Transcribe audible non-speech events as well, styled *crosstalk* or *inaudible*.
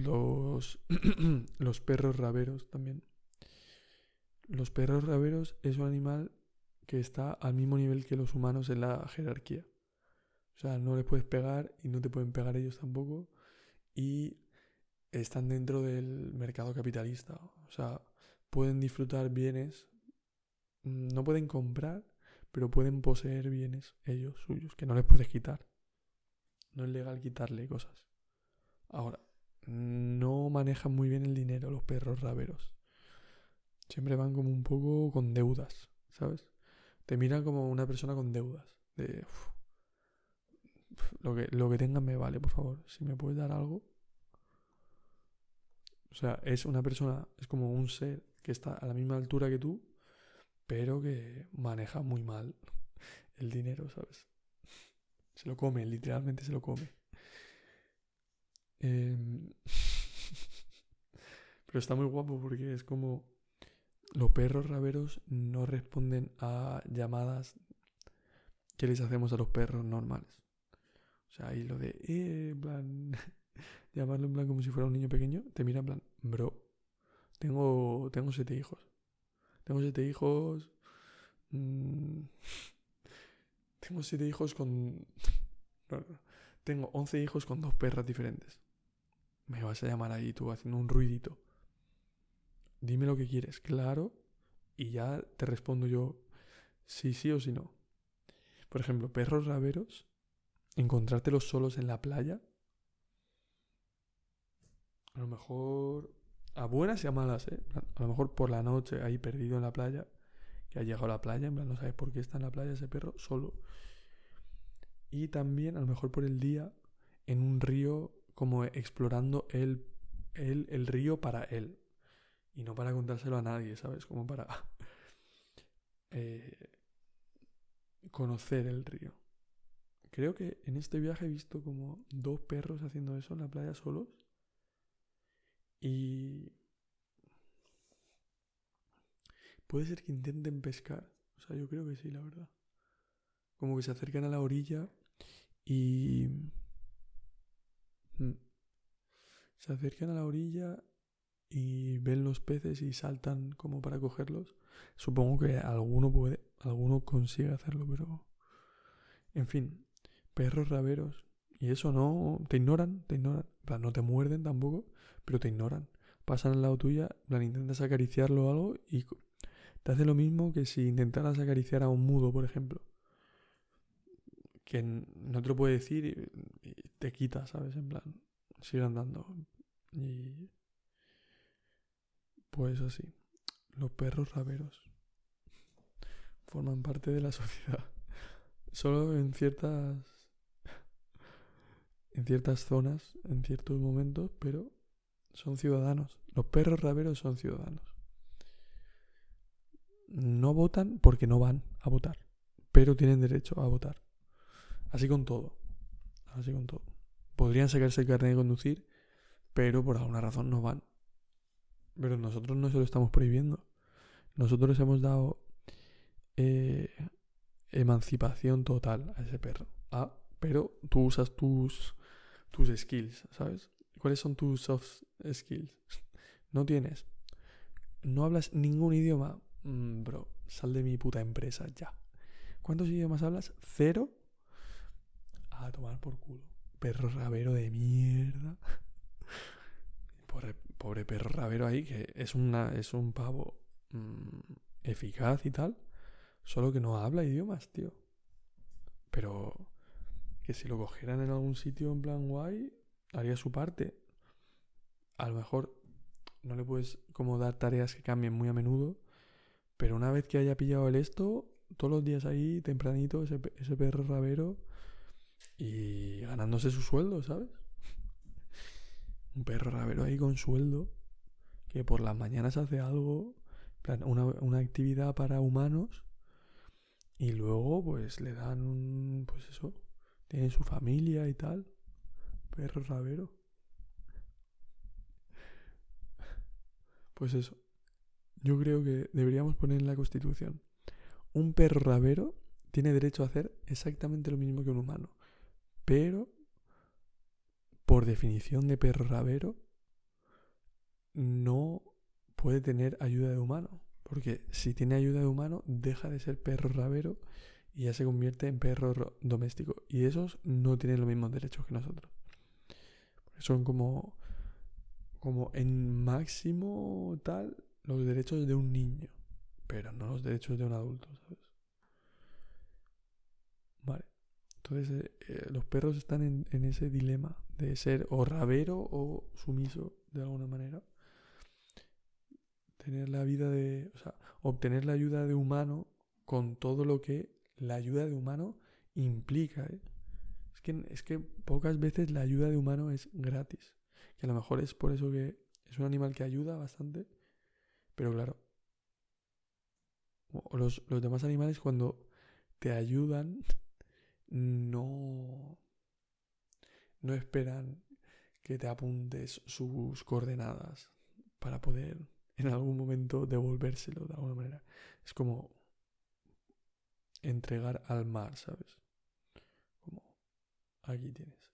los, *clears throat* los perros raberos también. Los perros raberos es un animal que está al mismo nivel que los humanos en la jerarquía. O sea, no les puedes pegar y no te pueden pegar ellos tampoco. Y están dentro del mercado capitalista. O sea, pueden disfrutar bienes. No pueden comprar, pero pueden poseer bienes ellos suyos, que no les puedes quitar. No es legal quitarle cosas. Ahora, no manejan muy bien el dinero los perros raberos. Siempre van como un poco con deudas, ¿sabes? Te miran como una persona con deudas. De, lo, que, lo que tengan me vale, por favor. Si me puedes dar algo. O sea, es una persona, es como un ser que está a la misma altura que tú, pero que maneja muy mal *laughs* el dinero, ¿sabes? Se lo come, literalmente se lo come. Em, *laughs* pero está muy guapo porque es como los perros raberos no responden a llamadas que les hacemos a los perros normales. O sea, ahí lo de, eh, *laughs* llamarlo en plan como si fuera un niño pequeño, te mira en plan, bro, tengo, tengo siete hijos. Tengo siete hijos. Mm, *laughs* tengo siete hijos con... Tengo once hijos con dos perras diferentes. Me vas a llamar ahí tú haciendo un ruidito. Dime lo que quieres, claro. Y ya te respondo yo si sí o si no. Por ejemplo, perros raberos, encontrártelos solos en la playa. A lo mejor a buenas y a malas, ¿eh? A lo mejor por la noche ahí perdido en la playa, que ha llegado a la playa, en plan no sabes por qué está en la playa ese perro solo. Y también a lo mejor por el día en un río como explorando el, río para él. Y no para contárselo a nadie, ¿sabes? Como para *laughs* eh, conocer el río. Creo que en este viaje he visto como dos perros haciendo eso en la playa solos. Y... Puede ser que intenten pescar. O sea, yo creo que sí, la verdad. Como que se acercan a la orilla y. Se acercan a la orilla y ven los peces y saltan como para cogerlos. Supongo que alguno puede, alguno consigue hacerlo, pero... En fin, perros raberos. Y eso no, te ignoran, te ignoran. no te muerden tampoco, pero te ignoran. Pasan al lado tuya, plan, intentas acariciarlo o algo y te hace lo mismo que si intentaras acariciar a un mudo, por ejemplo. Que no te lo puede decir te quita, ¿sabes? En plan, sigue andando. Y. Pues así. Los perros raberos forman parte de la *laughs* sociedad. Solo en ciertas. En ciertas zonas, en ciertos momentos, pero son ciudadanos. Los perros raberos son ciudadanos. No votan porque no van a votar, pero tienen derecho a votar. Así con todo. Así con todo podrían sacarse el carnet de conducir, pero por alguna razón no van. Pero nosotros no se lo estamos prohibiendo. Nosotros hemos dado eh, emancipación total a ese perro. Ah, pero tú usas tus, tus skills, ¿sabes? ¿Cuáles son tus soft skills? *laughs* No tienes. No hablas ningún idioma. Mm, bro, sal de mi puta empresa ya. ¿Cuántos idiomas hablas? ¿Cero? Tomar por culo perro rabero de mierda. *laughs* Pobre, perro rabero ahí, que es, una, es un pavo mm, eficaz y tal, solo que no habla idiomas, tío. Pero que si lo cogieran en algún sitio en plan guay, haría su parte. A lo mejor no le puedes como dar tareas que cambien muy a menudo, pero una vez que haya pillado el esto, todos los días ahí, tempranito, ese, ese perro rabero y ganándose su sueldo, ¿sabes? Un perro rabero ahí con sueldo, que por las mañanas hace algo, una, una actividad para humanos, y luego pues le dan un, pues eso, tiene su familia y tal. Perro rabero. Pues eso. Yo creo que deberíamos poner en la Constitución. Un perro rabero tiene derecho a hacer exactamente lo mismo que un humano. Pero, por definición de perro rabero, no puede tener ayuda de humano. Porque si tiene ayuda de humano, deja de ser perro rabero y ya se convierte en perro doméstico. Y esos no tienen los mismos derechos que nosotros. Son como, como en máximo tal los derechos de un niño, pero no los derechos de un adulto, ¿sabes? Vale. Entonces eh, eh, los perros están en, ese dilema de ser o rabero o sumiso de alguna manera. Tener la vida de, o sea, obtener la ayuda de humano con todo lo que la ayuda de humano implica. ¿eh? Es, que, es que pocas veces la ayuda de humano es gratis. Que a lo mejor es por eso que es un animal que ayuda bastante. Pero claro, los, los demás animales cuando te ayudan no, no esperan que te apuntes sus coordenadas para poder en algún momento devolvérselo de alguna manera. Es como entregar al mar, ¿sabes? Como aquí tienes.